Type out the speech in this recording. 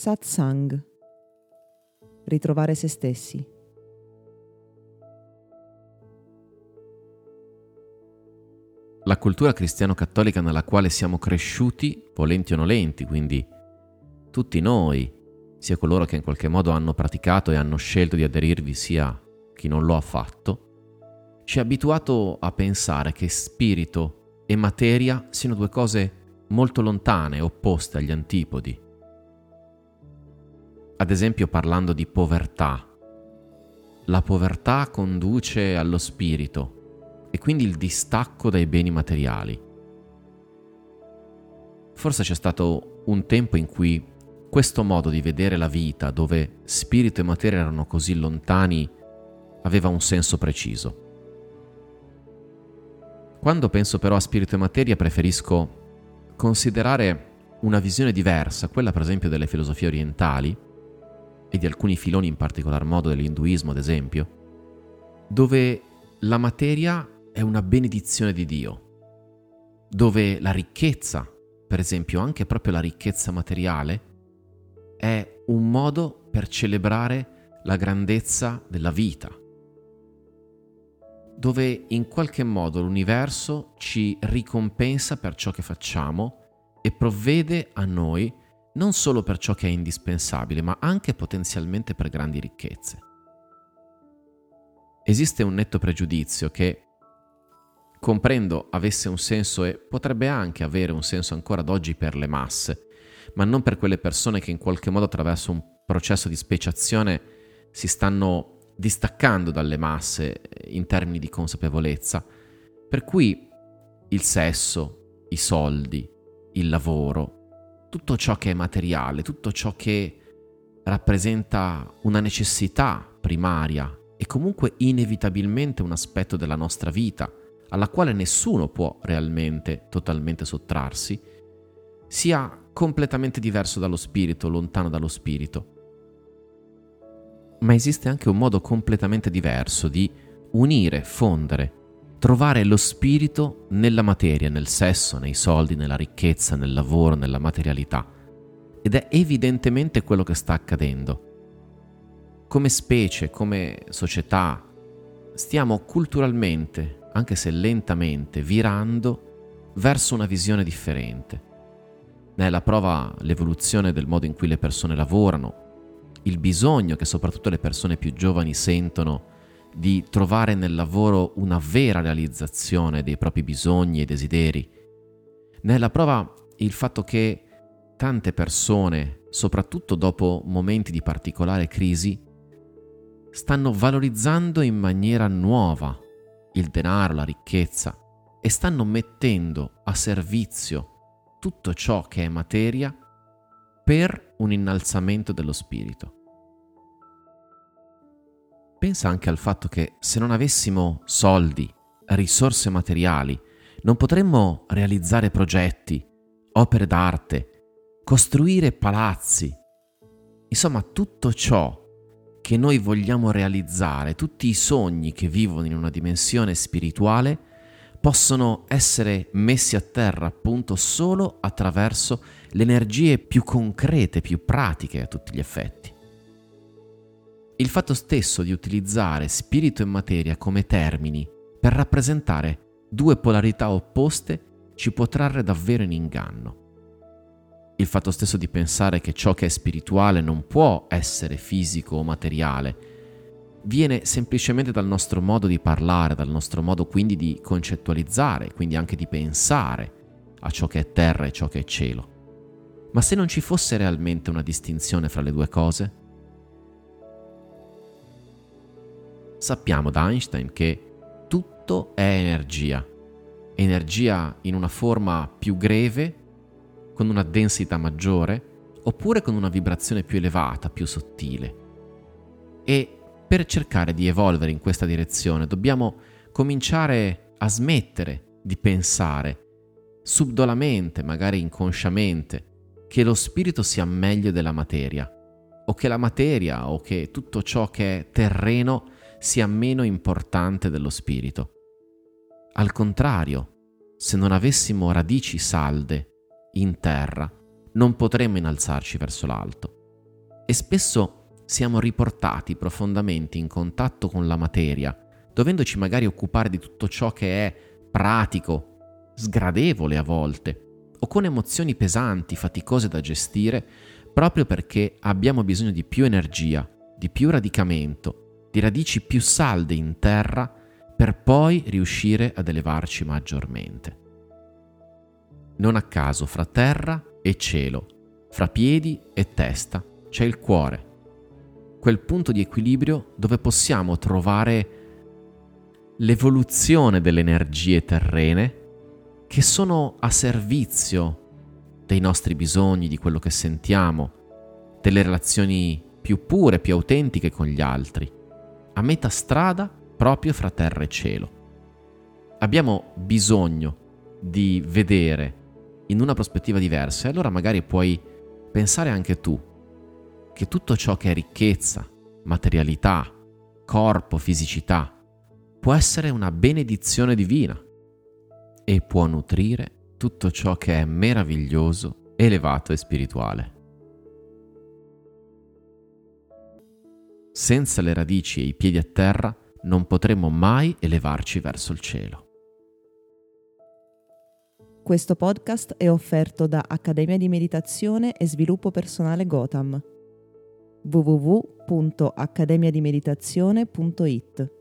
Satsang. Ritrovare se stessi. La cultura cristiano-cattolica nella quale siamo cresciuti, volenti o nolenti, quindi tutti noi, sia coloro che in qualche modo hanno praticato e hanno scelto di aderirvi, sia chi non lo ha fatto, ci ha abituato a pensare che spirito e materia siano due cose molto lontane, opposte agli antipodi. Ad esempio parlando di povertà. La povertà conduce allo spirito e quindi il distacco dai beni materiali. Forse c'è stato un tempo in cui questo modo di vedere la vita, dove spirito e materia erano così lontani, aveva un senso preciso. Quando penso però a spirito e materia preferisco considerare una visione diversa, quella per esempio delle filosofie orientali, e di alcuni filoni in particolar modo dell'induismo ad esempio, dove la materia è una benedizione di Dio, dove la ricchezza, per esempio anche proprio la ricchezza materiale, è un modo per celebrare la grandezza della vita, dove in qualche modo l'universo ci ricompensa per ciò che facciamo e provvede a noi non solo per ciò che è indispensabile, ma anche potenzialmente per grandi ricchezze. Esiste un netto pregiudizio che, comprendo, avesse un senso e potrebbe anche avere un senso ancora ad oggi per le masse, ma non per quelle persone che in qualche modo attraverso un processo di speciazione si stanno distaccando dalle masse in termini di consapevolezza, per cui il sesso, i soldi, il lavoro, tutto ciò che è materiale, tutto ciò che rappresenta una necessità primaria e comunque inevitabilmente un aspetto della nostra vita, alla quale nessuno può realmente, totalmente sottrarsi, sia completamente diverso dallo spirito, lontano dallo spirito. Ma esiste anche un modo completamente diverso di unire, fondere trovare lo spirito nella materia, nel sesso, nei soldi, nella ricchezza, nel lavoro, nella materialità. Ed è evidentemente quello che sta accadendo. Come specie, come società, stiamo culturalmente, anche se lentamente, virando verso una visione differente. Ne è la prova l'evoluzione del modo in cui le persone lavorano, il bisogno che soprattutto le persone più giovani sentono di trovare nel lavoro una vera realizzazione dei propri bisogni e desideri. Ne è la prova il fatto che tante persone, soprattutto dopo momenti di particolare crisi, stanno valorizzando in maniera nuova il denaro, la ricchezza e stanno mettendo a servizio tutto ciò che è materia per un innalzamento dello spirito pensa anche al fatto che se non avessimo soldi, risorse materiali, non potremmo realizzare progetti, opere d'arte, costruire palazzi. Insomma, tutto ciò che noi vogliamo realizzare, tutti i sogni che vivono in una dimensione spirituale, possono essere messi a terra appunto solo attraverso le energie più concrete, più pratiche a tutti gli effetti. Il fatto stesso di utilizzare spirito e materia come termini per rappresentare due polarità opposte ci può trarre davvero in inganno. Il fatto stesso di pensare che ciò che è spirituale non può essere fisico o materiale viene semplicemente dal nostro modo di parlare, dal nostro modo quindi di concettualizzare, quindi anche di pensare a ciò che è terra e ciò che è cielo. Ma se non ci fosse realmente una distinzione fra le due cose, sappiamo da Einstein che tutto è energia. Energia in una forma più greve, con una densità maggiore, oppure con una vibrazione più elevata, più sottile. E per cercare di evolvere in questa direzione dobbiamo cominciare a smettere di pensare subdolamente, magari inconsciamente, che lo spirito sia meglio della materia, o che la materia o che tutto ciò che è terreno sia meno importante dello spirito. Al contrario, se non avessimo radici salde in terra, non potremmo innalzarci verso l'alto. e spesso siamo riportati profondamente in contatto con la materia, dovendoci magari occupare di tutto ciò che è pratico, sgradevole a volte, o con emozioni pesanti, faticose da gestire, proprio perché abbiamo bisogno di più energia, di più radicamento, di radici più salde in terra per poi riuscire ad elevarci maggiormente. Non a caso fra terra e cielo, fra piedi e testa, c'è il cuore, quel punto di equilibrio dove possiamo trovare l'evoluzione delle energie terrene che sono a servizio dei nostri bisogni, di quello che sentiamo, delle relazioni più pure, più autentiche con gli altri, a metà strada proprio fra terra e cielo. Abbiamo bisogno di vedere in una prospettiva diversa e allora magari puoi pensare anche tu che tutto ciò che è ricchezza, materialità, corpo, fisicità, può essere una benedizione divina e può nutrire tutto ciò che è meraviglioso, elevato e spirituale. Senza le radici e i piedi a terra non potremo mai elevarci verso il cielo. Questo podcast è offerto da Accademia di Meditazione e Sviluppo Personale Gotham www.accademiadimeditazione.it